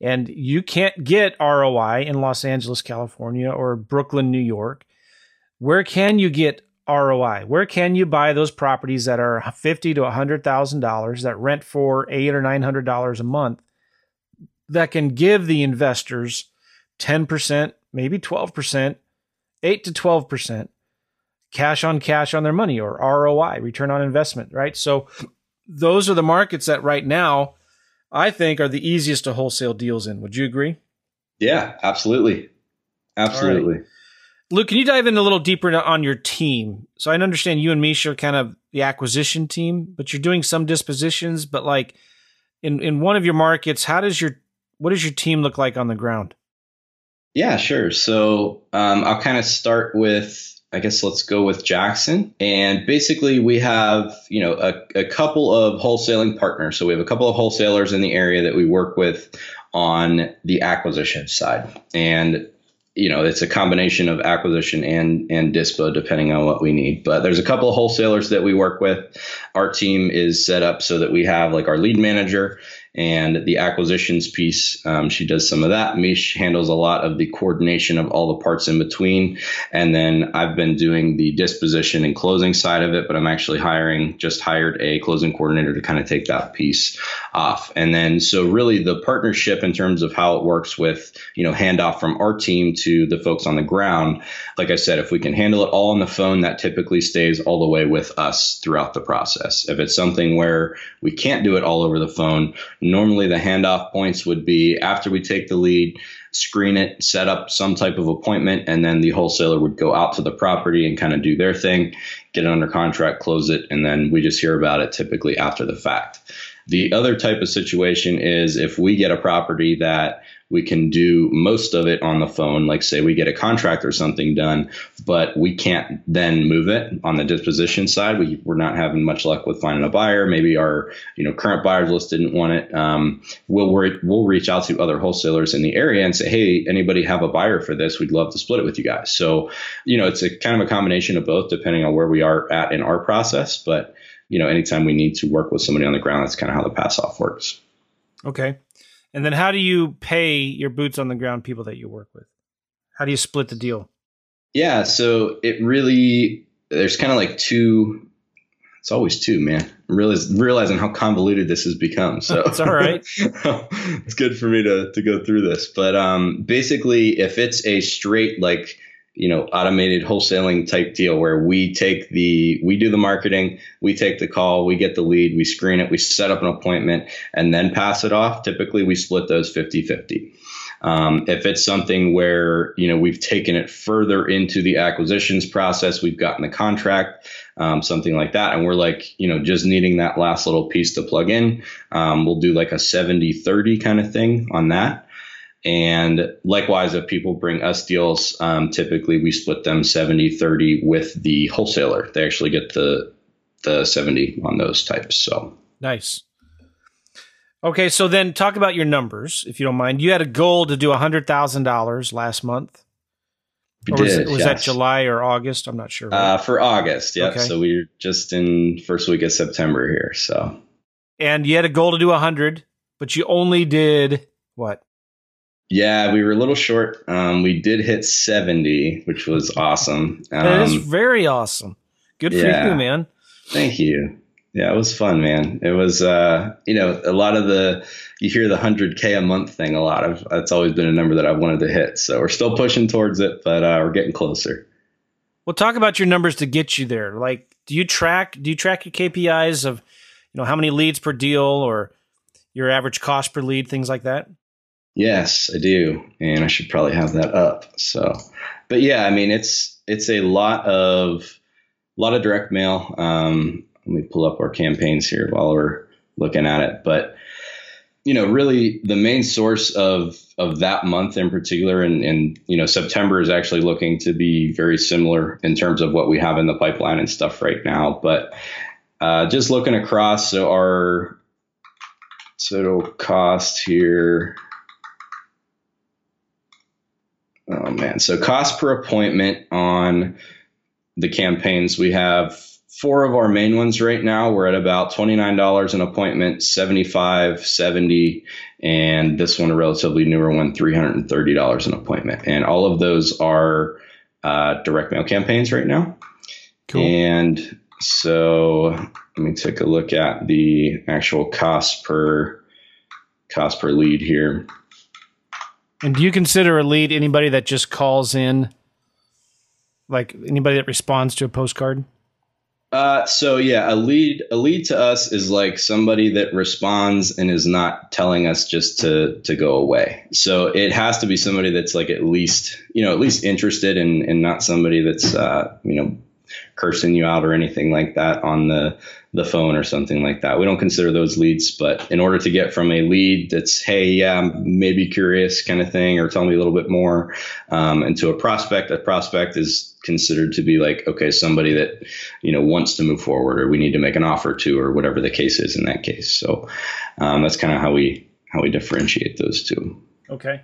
And you can't get ROI in Los Angeles, California or Brooklyn, New York. Where can you get ROI? Where can you buy those properties that are fifty to hundred thousand dollars that rent for eight or nine hundred dollars a month that can give the investors 10%, maybe 12%, 8 to 12% cash on cash on their money or ROI, return on investment, right? So those are the markets that right now I think are the easiest to wholesale deals in. Would you agree? Yeah, absolutely. Absolutely. Right. Luke, can you dive in a little deeper on your team? So I understand you and Misha are kind of the acquisition team, but you're doing some dispositions. But like in in one of your markets, how does your what does your team look like on the ground? Yeah, sure. So um, I'll kind of start with, I guess let's go with Jackson. And basically, we have, you know, a, a couple of wholesaling partners. So we have a couple of wholesalers in the area that we work with on the acquisition side. And you know, it's a combination of acquisition and and dispo depending on what we need. But there's a couple of wholesalers that we work with. Our team is set up so that we have like our lead manager and the acquisitions piece. Um, she does some of that. Mish handles a lot of the coordination of all the parts in between. And then I've been doing the disposition and closing side of it, but I'm actually hiring, just hired a closing coordinator to kind of take that piece off. And then, so really the partnership in terms of how it works with, you know, handoff from our team to the folks on the ground. Like I said, if we can handle it all on the phone, that typically stays all the way with us throughout the process. If it's something where we can't do it all over the phone, Normally, the handoff points would be after we take the lead, screen it, set up some type of appointment, and then the wholesaler would go out to the property and kind of do their thing, get it under contract, close it, and then we just hear about it typically after the fact. The other type of situation is if we get a property that we can do most of it on the phone. Like say we get a contract or something done, but we can't then move it on the disposition side. We, we're not having much luck with finding a buyer. Maybe our you know current buyers list didn't want it. Um, we'll we'll reach out to other wholesalers in the area and say, hey, anybody have a buyer for this? We'd love to split it with you guys. So you know it's a kind of a combination of both depending on where we are at in our process, but you know, anytime we need to work with somebody on the ground, that's kind of how the pass off works. Okay. And then how do you pay your boots on the ground people that you work with? How do you split the deal? Yeah, so it really there's kind of like two it's always two, man. I'm realizing, realizing how convoluted this has become. So it's all right. it's good for me to to go through this. But um basically if it's a straight like you know automated wholesaling type deal where we take the we do the marketing we take the call we get the lead we screen it we set up an appointment and then pass it off. Typically we split those 50 50 um, if it's something where you know we've taken it further into the acquisitions process we've gotten the contract um, something like that and we're like you know just needing that last little piece to plug in um, we'll do like a 70 30 kind of thing on that and likewise, if people bring us deals, um, typically we split them 70 30 with the wholesaler. They actually get the, the 70 on those types. So nice. Okay, so then talk about your numbers, if you don't mind. You had a goal to do $100,000 last month. We or was, did, it, was yes. that July or August? I'm not sure. Uh, for August, yeah. Okay. So we're just in first week of September here. So and you had a goal to do 100, but you only did what? Yeah, we were a little short. Um, we did hit 70, which was awesome. Um, that is very awesome. Good for yeah. you, man. Thank you. Yeah, it was fun, man. It was, uh, you know, a lot of the, you hear the 100K a month thing a lot of, that's always been a number that I've wanted to hit. So we're still pushing towards it, but uh, we're getting closer. Well, talk about your numbers to get you there. Like, do you track, do you track your KPIs of, you know, how many leads per deal or your average cost per lead, things like that? Yes, I do, and I should probably have that up. So, but yeah, I mean, it's it's a lot of a lot of direct mail. Um, let me pull up our campaigns here while we're looking at it. But you know, really, the main source of of that month in particular, and, and you know, September is actually looking to be very similar in terms of what we have in the pipeline and stuff right now. But uh, just looking across, so our total cost here. Oh man. So cost per appointment on the campaigns, we have four of our main ones right now. We're at about $29 an appointment, 75, 70, and this one, a relatively newer one, $330 an appointment. And all of those are uh, direct mail campaigns right now. Cool. And so let me take a look at the actual cost per cost per lead here. And do you consider a lead anybody that just calls in, like anybody that responds to a postcard? Uh, so yeah, a lead a lead to us is like somebody that responds and is not telling us just to to go away. So it has to be somebody that's like at least you know at least interested and and not somebody that's uh, you know cursing you out or anything like that on the the phone or something like that. We don't consider those leads, but in order to get from a lead that's hey yeah I'm maybe curious kind of thing or tell me a little bit more, um, and to a prospect, a prospect is considered to be like okay somebody that you know wants to move forward or we need to make an offer to or whatever the case is in that case. So um, that's kind of how we how we differentiate those two. Okay.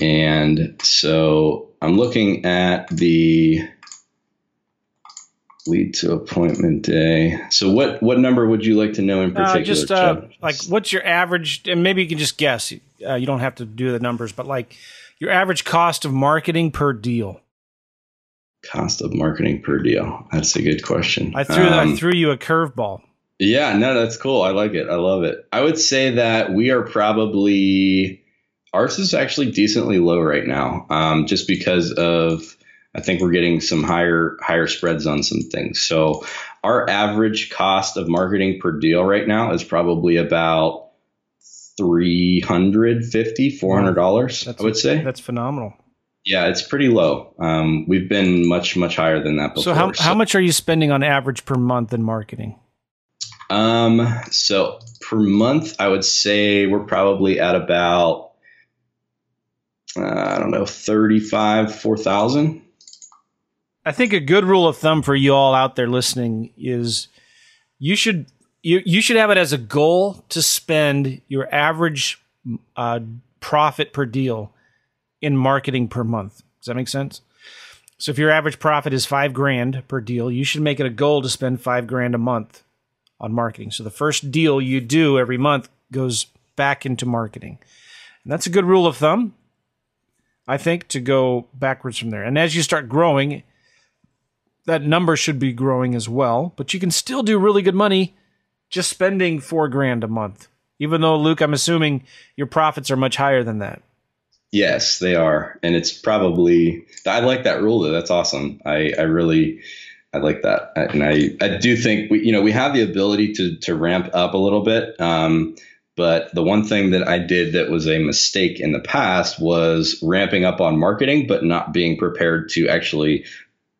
And so I'm looking at the lead to appointment day. So what what number would you like to know in particular? Uh, just uh, like what's your average, and maybe you can just guess. Uh, you don't have to do the numbers, but like your average cost of marketing per deal. cost of marketing per deal. That's a good question. I threw I Um, threw you a curveball. Yeah, no, that's cool. I like it. I love it. I would say that we are probably ours is actually decently low right now, um, just because of I think we're getting some higher higher spreads on some things. So our average cost of marketing per deal right now is probably about 350 400 dollars That's- i would say That's phenomenal. yeah it's pretty low um, we've been much much higher than that before So how how much are you spending on average per month in marketing? Um, so per month, I would say we're probably at about uh, I don't know, thirty-five, four thousand. I think a good rule of thumb for you all out there listening is you should you you should have it as a goal to spend your average uh, profit per deal in marketing per month. Does that make sense? So if your average profit is five grand per deal, you should make it a goal to spend five grand a month on marketing. So the first deal you do every month goes back into marketing. And that's a good rule of thumb, I think, to go backwards from there. And as you start growing, that number should be growing as well, but you can still do really good money just spending four grand a month. Even though, Luke, I'm assuming your profits are much higher than that. Yes, they are. And it's probably, I like that rule though. That's awesome. I, I really, I like that. And I, I do think we, you know, we have the ability to, to ramp up a little bit. Um, but the one thing that I did that was a mistake in the past was ramping up on marketing, but not being prepared to actually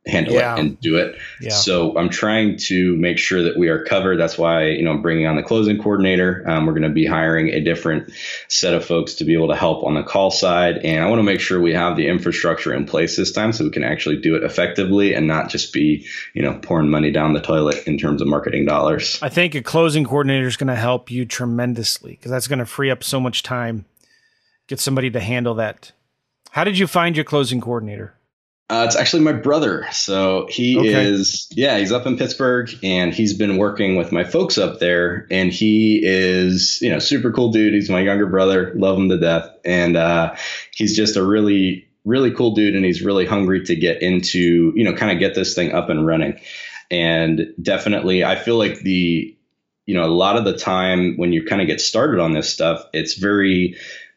handle yeah. it and do it. Yeah. So I'm trying to make sure that we are covered. That's why you know I'm bringing on the closing coordinator. Um, we're going to be hiring a different set of folks to be able to help on the call side, and I want to make sure we have the infrastructure in place this time so we can actually do it effectively and not just be you know pouring money down the toilet in terms of marketing dollars. I think a closing coordinator is going to help you tremendously because that's going to free up so much time. Get somebody to handle that. How did you find your closing coordinator? Uh, it's actually my brother. So he okay. is, yeah, he's up in Pittsburgh and he's been working with my folks up there. And he is, you know, super cool dude. He's my younger brother, love him to death. And uh, he's just a really, really cool dude. And he's really hungry to get into, you know, kind of get this thing up and running. And definitely, I feel like the, you know, a lot of the time when you kind of get started on this stuff, it's very,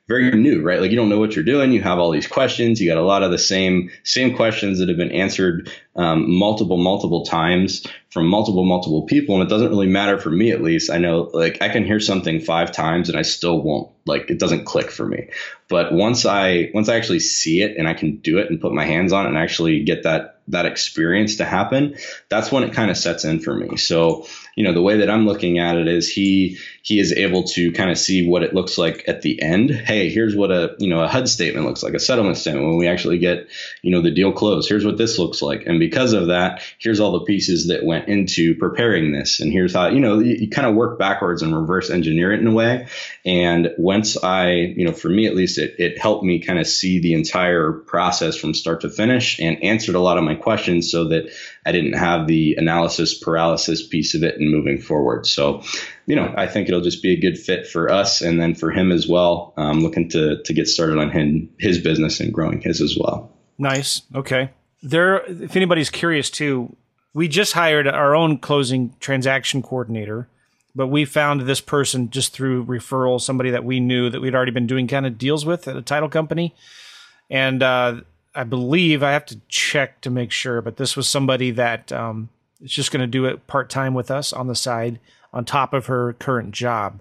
very new, right? Like you don't know what you're doing. You have all these questions. You got a lot of the same same questions that have been answered um, multiple multiple times from multiple multiple people, and it doesn't really matter for me at least. I know like I can hear something five times and I still won't like it doesn't click for me. But once I once I actually see it and I can do it and put my hands on it and actually get that that experience to happen, that's when it kind of sets in for me. So, you know, the way that I'm looking at it is he he is able to kind of see what it looks like at the end. Hey, here's what a you know a HUD statement looks like, a settlement statement when we actually get you know the deal closed. Here's what this looks like, and because of that, here's all the pieces that went into preparing this, and here's how you know you, you kind of work backwards and reverse engineer it in a way. And once I you know for me at least it it helped me kind of see the entire process from start to finish and answered a lot of my questions so that I didn't have the analysis paralysis piece of it and moving forward. So, you know, I think it'll just be a good fit for us and then for him as well. Um, looking to to get started on him, his business and growing his as well. Nice. Okay. There, if anybody's curious too, we just hired our own closing transaction coordinator, but we found this person just through referral, somebody that we knew that we'd already been doing kind of deals with at a title company, and uh, I believe I have to check to make sure, but this was somebody that um, is just going to do it part time with us on the side on top of her current job.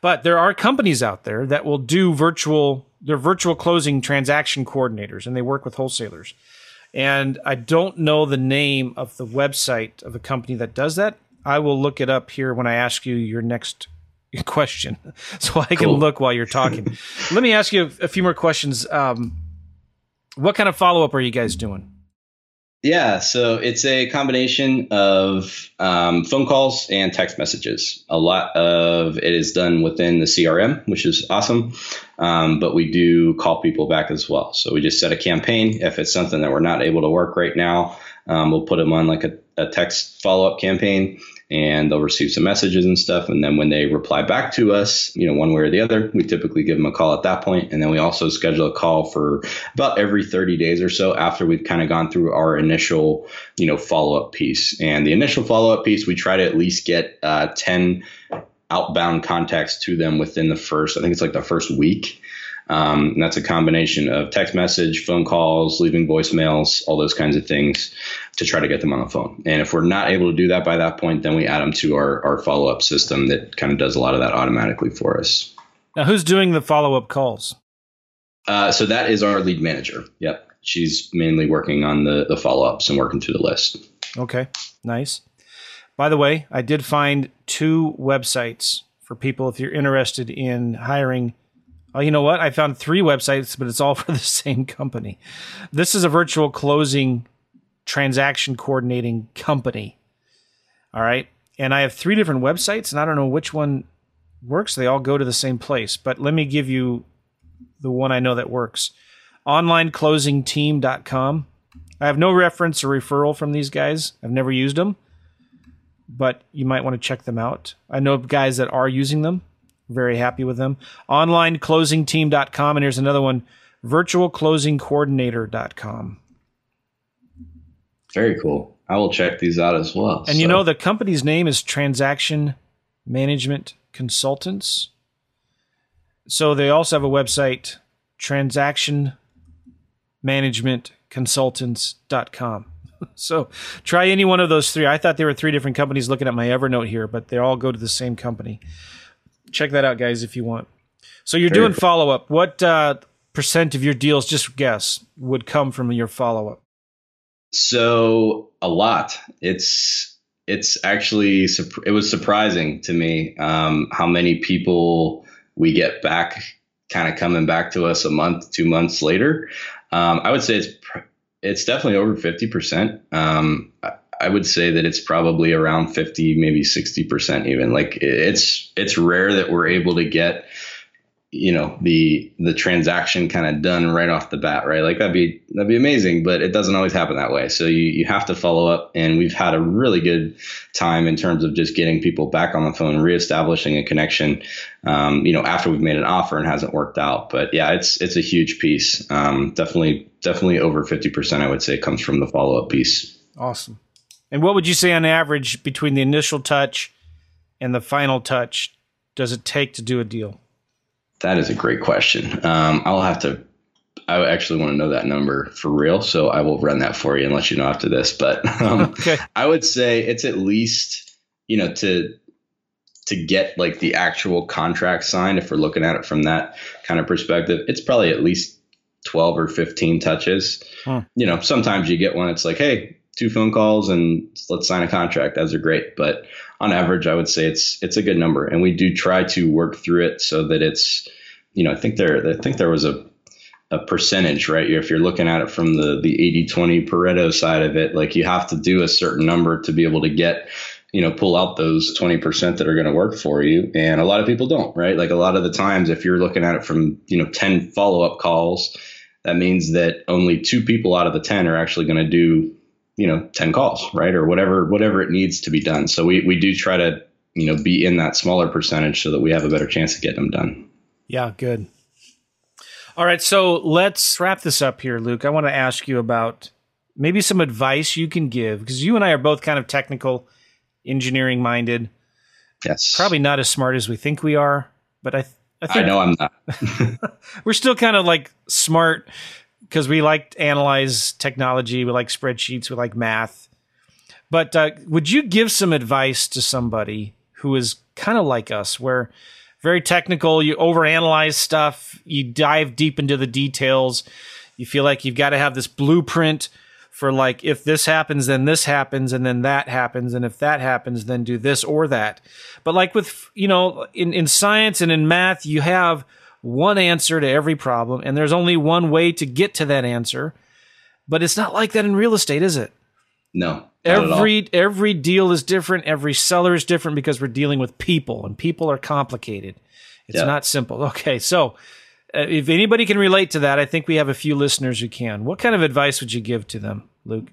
But there are companies out there that will do virtual, they're virtual closing transaction coordinators, and they work with wholesalers. And I don't know the name of the website of the company that does that. I will look it up here when I ask you your next question, so I can look while you're talking. Let me ask you a, few more questions. Um, what kind of follow up are you guys doing? Yeah, so it's a combination of um, phone calls and text messages. A lot of it is done within the CRM, which is awesome, um, but we do call people back as well. So we just set a campaign. If it's something that we're not able to work right now, um, we'll put them on like a, a text follow up campaign and they'll receive some messages and stuff. And then when they reply back to us, you know, one way or the other, we typically give them a call at that point. And then we also schedule a call for about every 30 days or so after we've kind of gone through our initial, you know, follow up piece. And the initial follow up piece, we try to at least get uh, 10 outbound contacts to them within the first, I think it's like the first week. Um, and that's a combination of text message, phone calls, leaving voicemails, all those kinds of things to try to get them on the phone. And if we're not able to do that by that point, then we add them to our, our follow up system that kind of does a lot of that automatically for us. Now, who's doing the follow up calls? Uh, so that is our lead manager. Yep. She's mainly working on the, the follow ups and working through the list. Okay. Nice. By the way, I did find two websites for people if you're interested in hiring. Oh, you know what? I found three websites, but it's all for the same company. This is a virtual closing transaction coordinating company. All right. And I have three different websites, and I don't know which one works. They all go to the same place. But let me give you the one I know that works onlineclosingteam.com. I have no reference or referral from these guys. I've never used them, but you might want to check them out. I know guys that are using them. Very happy with them. Onlineclosingteam.com. And here's another one virtualclosingcoordinator.com. Very cool. I will check these out as well. And so. you know, the company's name is Transaction Management Consultants. So they also have a website, transactionmanagementconsultants.com. So try any one of those three. I thought there were three different companies looking at my Evernote here, but they all go to the same company. Check that out, guys, if you want. So you're Very doing cool. follow up. What uh, percent of your deals, just guess, would come from your follow up? So a lot. It's it's actually it was surprising to me um, how many people we get back, kind of coming back to us a month, two months later. Um, I would say it's it's definitely over fifty percent. Um, I would say that it's probably around fifty, maybe sixty percent even. Like it's it's rare that we're able to get you know the the transaction kind of done right off the bat right? Like that'd be that'd be amazing but it doesn't always happen that way. So you, you have to follow up and we've had a really good time in terms of just getting people back on the phone reestablishing a connection um, you know after we've made an offer and hasn't worked out. But yeah it's it's a huge piece. Um, definitely definitely over 50% i would say comes from the follow-up piece. Awesome and what would you say on average between the initial touch and the final touch does it take to do a deal that is a great question. Um, I'll have to. I actually want to know that number for real, so I will run that for you and let you know after this. But um, okay. I would say it's at least you know to to get like the actual contract signed. If we're looking at it from that kind of perspective, it's probably at least twelve or fifteen touches. Huh. You know, sometimes you get one. It's like, hey, two phone calls and let's sign a contract. Those are great, but on average, I would say it's it's a good number, and we do try to work through it so that it's, you know, I think there I think there was a a percentage, right? If you're looking at it from the the 80-20 Pareto side of it, like you have to do a certain number to be able to get, you know, pull out those 20% that are going to work for you. And a lot of people don't, right? Like a lot of the times if you're looking at it from, you know, 10 follow-up calls, that means that only two people out of the 10 are actually going to do you know 10 calls right? Or whatever whatever it needs to be done. So we, we do try to you know be in that smaller percentage so that we have a better chance of getting them done. Yeah good. All right so let's wrap this up here luke. I want to ask you about maybe some advice you can give because you and i are both kind of technical engineering minded. Yes. Probably not as smart as we think we are but i I, think I know I'm not. we're still kind of like smart because we like to analyze technology, we like spreadsheets, we like math. But uh, would you give some advice to somebody who is kind of like us, where very technical, you overanalyze stuff, you dive deep into the details, you feel like you've got to have this blueprint for like if this happens then this happens and then that happens and if that happens then do this or that but like with you know in, in science and in math you have one answer to every problem, and there's only one way to get to that answer. But it's not like that in real estate, is it? No. Every every deal is different. Every seller is different because we're dealing with people, and people are complicated. It's yeah. not simple. Okay, so uh, if anybody can relate to that, I think we have a few listeners who can. What kind of advice would you give to them, Luke?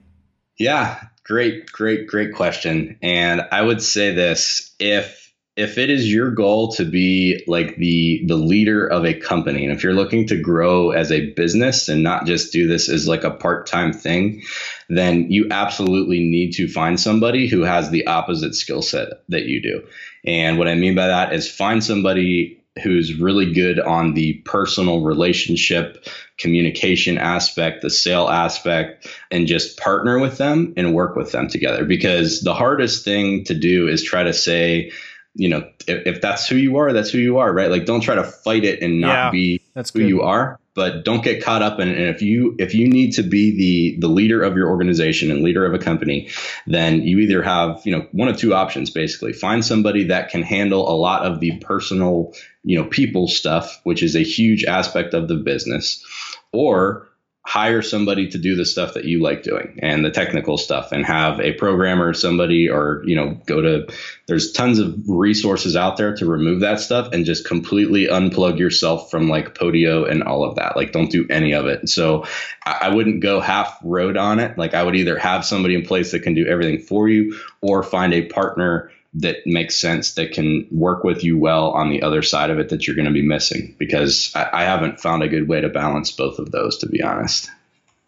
Yeah, great, great, great question. And I would say this: if if it is your goal to be like the the leader of a company and if you're looking to grow as a business and not just do this as like a part-time thing then you absolutely need to find somebody who has the opposite skill set that you do. And what i mean by that is find somebody who's really good on the personal relationship communication aspect the sale aspect and just partner with them and work with them together. Because the hardest thing to do is try to say you know, if, if, that's who you are, that's who you are, right? Like, don't try to fight it and not yeah. be That's who good. you are, but don't get caught up in. And if you if you need to be the the leader of your organization and leader of a company, then you either have you know one of two options basically. Find somebody that can handle a lot of the personal you know people stuff, which is a huge aspect of the business, or hire somebody to do the stuff that you like doing and the technical stuff and have a programmer somebody or you know go to there's tons of resources out there to remove that stuff and just completely unplug yourself from like podio and all of that. Like don't do any of it. So I, I wouldn't go half road on it. Like i would either have somebody in place that can do everything for you or find a partner that makes sense that can work with you well on the other side of it that you're going to be missing because I, I, haven't found a good way to balance both of those to be honest.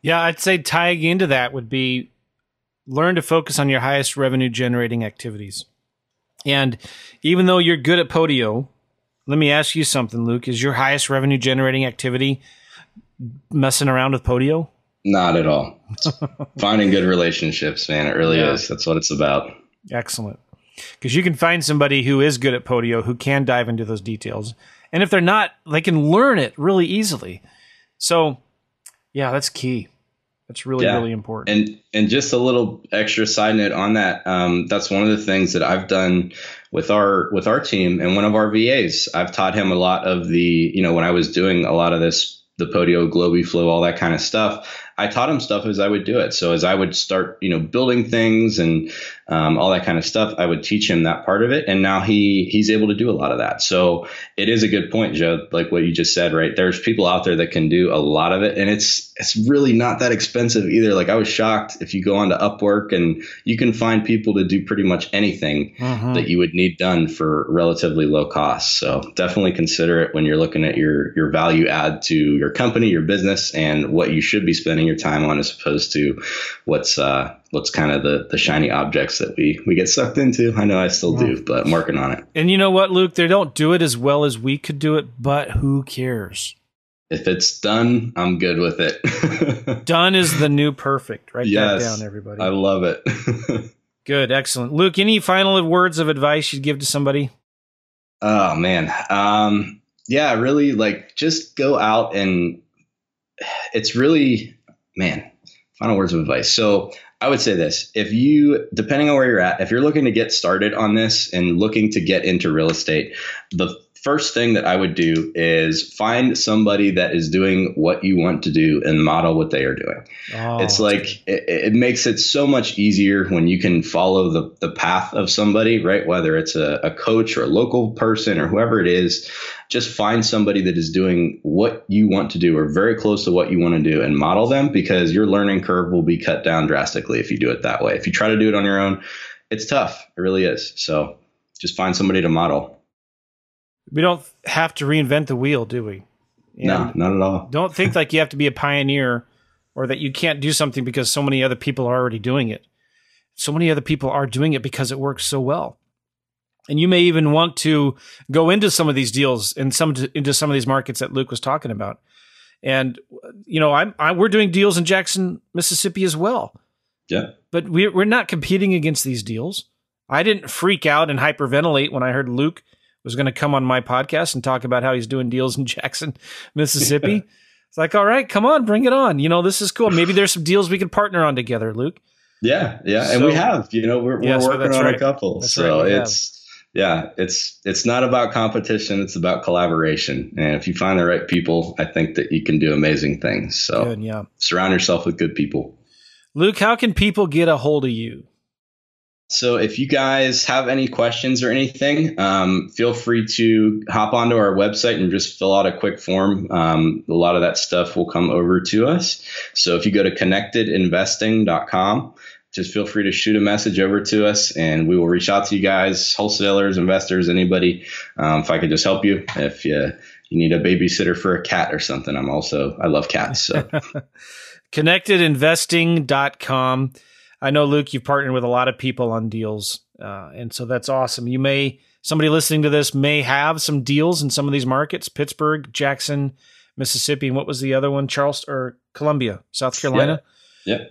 Yeah i'd say tying into that would be learn to focus on your highest revenue generating activities. And even though you're good at podio let me ask you something luke. Is your highest revenue generating activity messing around with podio? Not at all. Finding good relationships man. It really yeah. is. That's what it's about. Excellent because you can find somebody who is good at Podio who can dive into those details. And if they're not, they can learn it really easily. So, yeah, that's key. That's really yeah. really important. And and just a little extra side note on that. Um, that's one of the things that I've done with our with our team and one of our VAs. I've taught him a lot of the you know when I was doing a lot of this the Podio, Globiflow, all that kind of stuff. I taught him stuff as I would do it. So as I would start, you know, building things and um, all that kind of stuff, I would teach him that part of it. And now he he's able to do a lot of that. So it is a good point, Joe, like what you just said, right? There's people out there that can do a lot of it, and it's it's really not that expensive either. Like I was shocked if you go on to Upwork and you can find people to do pretty much anything mm-hmm. that you would need done for relatively low cost. So definitely consider it when you're looking at your your value add to your company, your business, and what you should be spending your time on as opposed to what's uh, what's kind of the the shiny objects that we we get sucked into. I know I still do, but I'm working on it. And you know what, Luke? They don't do it as well as we could do it, but who cares? If it's done, I'm good with it. done is the new perfect. Write yes, that down, everybody. I love it. good, excellent. Luke, any final words of advice you'd give to somebody? Oh man, um, yeah, really like just go out and it's really man final words of advice so i would say this. If you depending on where you're at if you're looking to get started on this and looking to get into real estate the first thing that I would do is find somebody that is doing what you want to do and model what they are doing. Oh, it's like it, it, makes it so much easier when you can follow the, the path of somebody, right? Whether it's a, a coach or a local person or whoever it is, just find somebody that is doing what you want to do or very close to what you want to do and model them because your learning curve will be cut down drastically if you do it that way. If you try to do it on your own, it's tough. It really is. So just find somebody to model we don't have to reinvent the wheel, do we? And no, not at all. don't think like you have to be a pioneer or that you can't do something because so many other people are already doing it. So many other people are doing it because it works so well. And you may even want to go into some of these deals and some into some of these markets that Luke was talking about. And you know, I'm I, we're doing deals in Jackson, Mississippi as well. Yeah. But we're we're not competing against these deals. I didn't freak out and hyperventilate when I heard Luke was going to come on my podcast and talk about how he's doing deals in Jackson, Mississippi. it's like, all right, come on, bring it on. You know, this is cool. Maybe there's some deals we could partner on together, Luke. Yeah, yeah, so, and we have. You know, we're, we're yeah, working so on right. a couple. That's so right, it's yeah, it's it's not about competition. It's about collaboration. And if you find the right people, I think that you can do amazing things. So good, yeah, surround yourself with good people. Luke, how can people get a hold of you? So if you guys have any questions or anything, um, feel free to hop onto our website and just fill out a quick form. Um, a lot of that stuff will come over to us. So if you go to connectedinvesting.com, just feel free to shoot a message over to us and we will reach out to you guys, wholesalers, investors, anybody. Um, if I could just help you, if you, you need a babysitter for a cat or something, I'm also, I love cats. So connectedinvesting.com. I know Luke, you've partnered with a lot of people on deals, uh, and so that's awesome. You may somebody listening to this may have some deals in some of these markets: Pittsburgh, Jackson, Mississippi, and what was the other one? Charleston or Columbia, South Carolina. Yeah.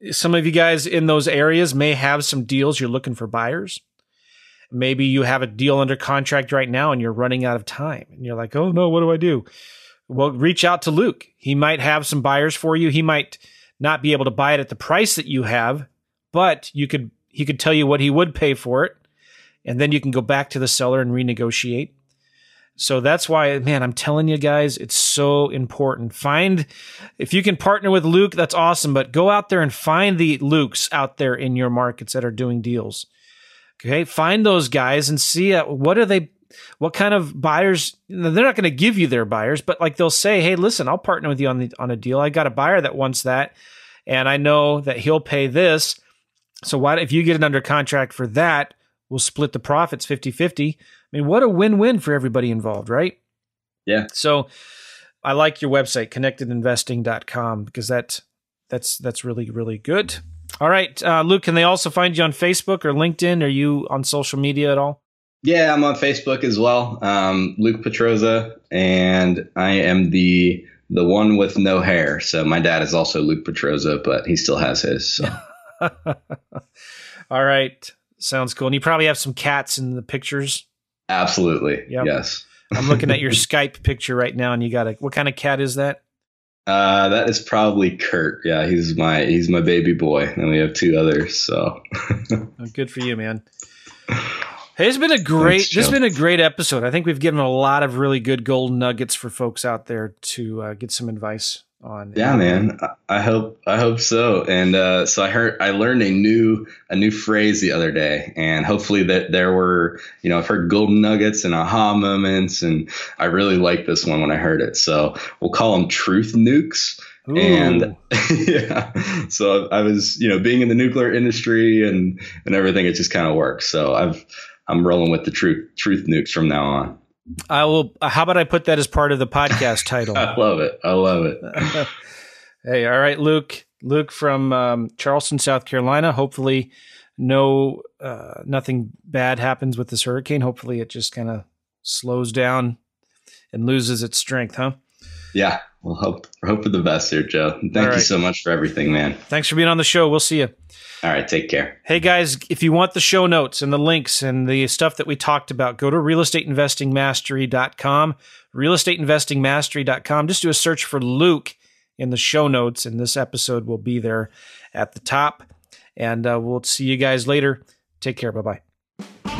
yeah. Some of you guys in those areas may have some deals. You're looking for buyers. Maybe you have a deal under contract right now and you're running out of time, and you're like, "Oh no, what do I do?" well, reach out to Luke. He might have some buyers for you. He might not be able to buy it at the price that you have, but you could he could tell you what he would pay for it, and then you can go back to the seller and renegotiate. So that's why, man, I'm telling you guys, it's so important. Find, if you can partner with Luke, that's awesome, but go out there and find the Lukes out there in your markets that are doing deals. Okay. Find those guys and see uh, what are they, what kind of buyers, they're not going to give you their buyers, but like they'll say, Hey, listen, I'll partner with you on the, on a deal. I got a buyer that wants that. And I know that he'll pay this. So why, if you get it under contract for that, we'll split the profits 50 50 I mean, what a win-win for everybody involved, right? Yeah. So I like your website, connectedinvesting.com, because that that's that's really, really good. All right. Uh, Luke, can they also find you on Facebook or LinkedIn? Are you on social media at all? Yeah, I'm on Facebook as well. Um, Luke Petroza, and I am the the one with no hair. So my dad is also Luke Petroza, but he still has his. So. all right. Sounds cool. And you probably have some cats in the pictures. Absolutely. Yep. Yes. I'm looking at your Skype picture right now, and you got a what kind of cat is that? Uh, that is probably Kurt. Yeah, he's my he's my baby boy, and we have two others. So good for you, man. Hey, it's been a great Thanks, this has been a great episode. I think we've given a lot of really good golden nuggets for folks out there to uh, get some advice on. Yeah, man. I hope I hope so. And uh, so I heard I learned a new a new phrase the other day, and hopefully that there were you know I've heard golden nuggets and aha moments, and I really like this one when I heard it. So we'll call them truth nukes. Ooh. And yeah, so I was, you know, being in the nuclear industry and and everything, it just kind of works. So I've I'm rolling with the truth truth nukes from now on. I will. How about I put that as part of the podcast title? I love it. I love it. hey, all right, Luke. Luke from um, Charleston, South Carolina. Hopefully, no, uh, nothing bad happens with this hurricane. Hopefully, it just kind of slows down and loses its strength, huh? Yeah. Well, hope hope for the best here, Joe. Thank right. you so much for everything, man. Thanks for being on the show. We'll see you. All right, take care. Hey guys, if you want the show notes and the links and the stuff that we talked about, go to realestateinvestingmastery.com, realestateinvestingmastery.com. Just do a search for Luke in the show notes, and this episode will be there at the top. And uh, we'll see you guys later. Take care. Bye bye.